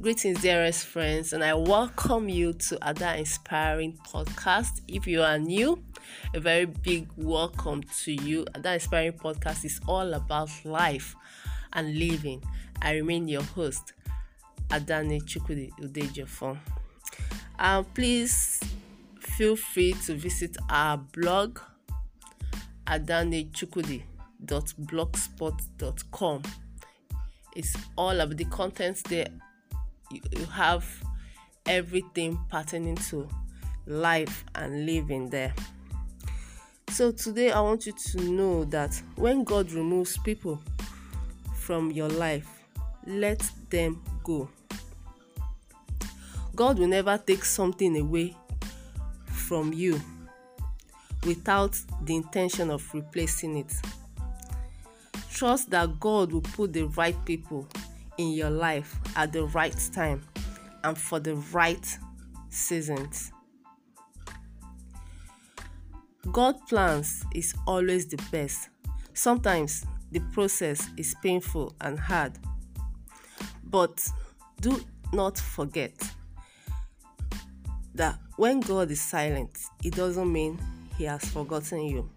Greetings, dearest friends, and I welcome you to Ada Inspiring Podcast. If you are new, a very big welcome to you. Ada Inspiring Podcast is all about life and living. I remain your host, Adani Chukwudi Udejefon. Um, please feel free to visit our blog, adanechukudi.blogspot.com. It's all of the contents there you, you have everything pertaining to life and living there. So today I want you to know that when God removes people from your life, let them go. God will never take something away from you without the intention of replacing it. Trust that God will put the right people in your life at the right time and for the right seasons. God plans is always the best. Sometimes the process is painful and hard. But do not forget that when God is silent, it doesn't mean He has forgotten you.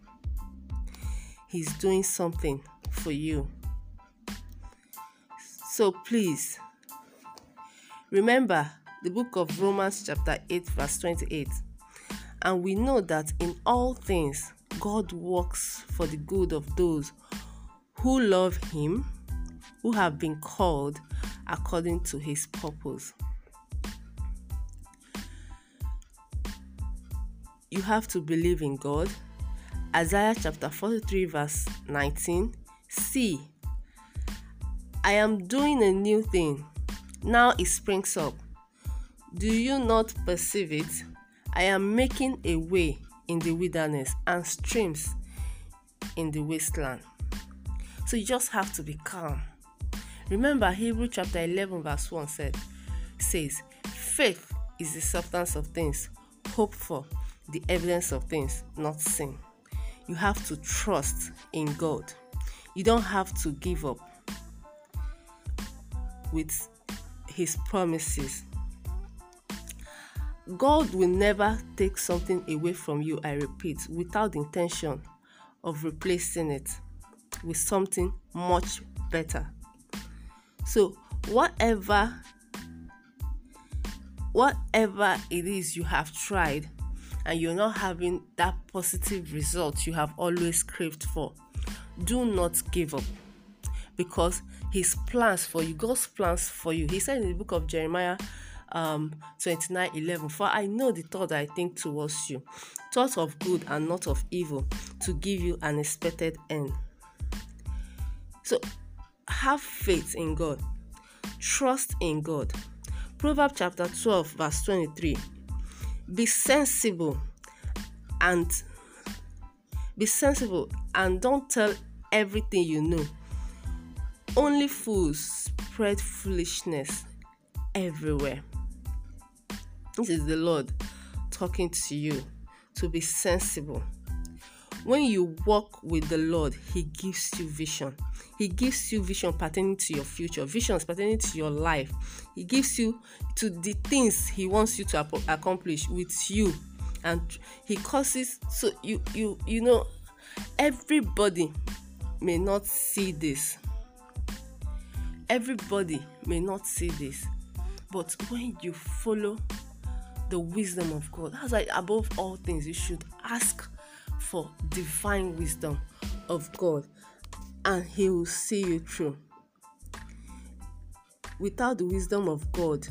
He's doing something for you so please remember the book of Romans, chapter 8, verse 28. And we know that in all things God works for the good of those who love Him, who have been called according to His purpose. You have to believe in God. Isaiah chapter 43, verse 19. See, I am doing a new thing. Now it springs up. Do you not perceive it? I am making a way in the wilderness and streams in the wasteland. So you just have to be calm. Remember Hebrew chapter 11 verse 1 said says faith is the substance of things hoped for, the evidence of things not seen. You have to trust in God. You don't have to give up with his promises. God will never take something away from you, I repeat, without the intention of replacing it with something much better. So, whatever whatever it is you have tried and you're not having that positive result you have always craved for, do not give up because his plans for you, God's plans for you. He said in the book of Jeremiah um 29 11 for i know the thought i think towards you thoughts of good and not of evil to give you an expected end. So have faith in god. Trust in god. Proverbs chapter 12 verse 23 be sensible and be sensible and don't tell everything you know only fools spread foolishness everywhere. This is the Lord talking to you to be sensible. When you walk with the Lord, He gives you vision. He gives you vision pertaining to your future, visions pertaining to your life. He gives you to the things He wants you to accomplish with you, and He causes so you you you know everybody may not see this Everybody may not see this, but when you follow the wisdom of God, that's why above all things you should ask for divine wisdom of God, and He will see you through. Without the wisdom of God,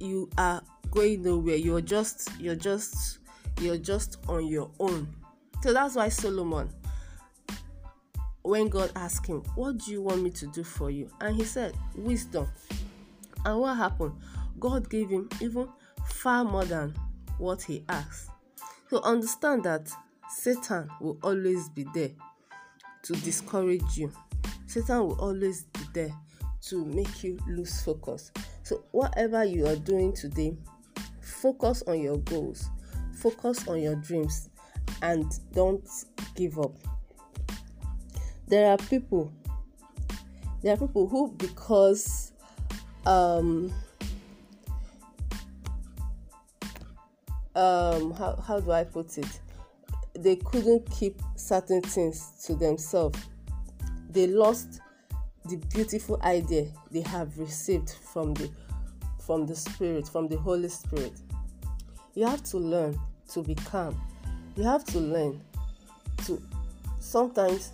you are going nowhere. You're just you're just you're just on your own. So that's why Solomon when God asked him, What do you want me to do for you? And he said, Wisdom. And what happened? God gave him even far more than what he asked. So understand that Satan will always be there to discourage you. Satan will always be there to make you lose focus. So, whatever you are doing today, focus on your goals, focus on your dreams, and don't give up there are people. There are people who because um um how, how do i put it? They couldn't keep certain things to themselves. They lost the beautiful idea they have received from the from the spirit from the holy spirit. You have to learn to be calm. You have to learn to sometimes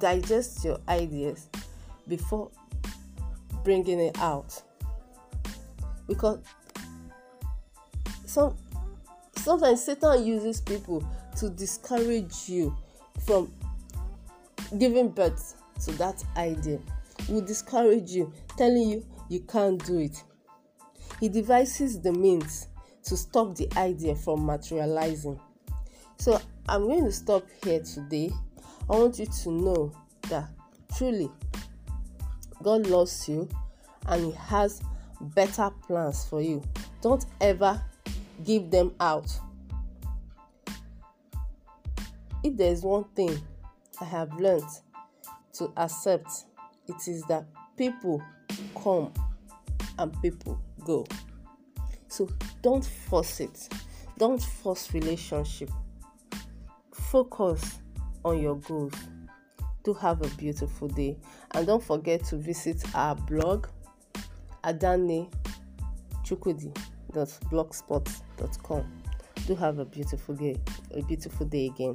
digest your ideas before bringing it out. Because some sometimes satan uses people to discourage you from giving birth to that idea. Will discourage you telling you you can't do it. He devises the means to stop the idea from materializing. So i'm going to stop here today i want you to know that truly god loves you and he has better plans for you. Don't ever give them out. If there is one thing i have learned to accept it is that people come and people go. So don't force it. Don't force relationship. Focus on your goals. Do have a beautiful day. And don't forget to visit our blog adane chukudi.blogspot.com do have a beautiful day a beautiful day again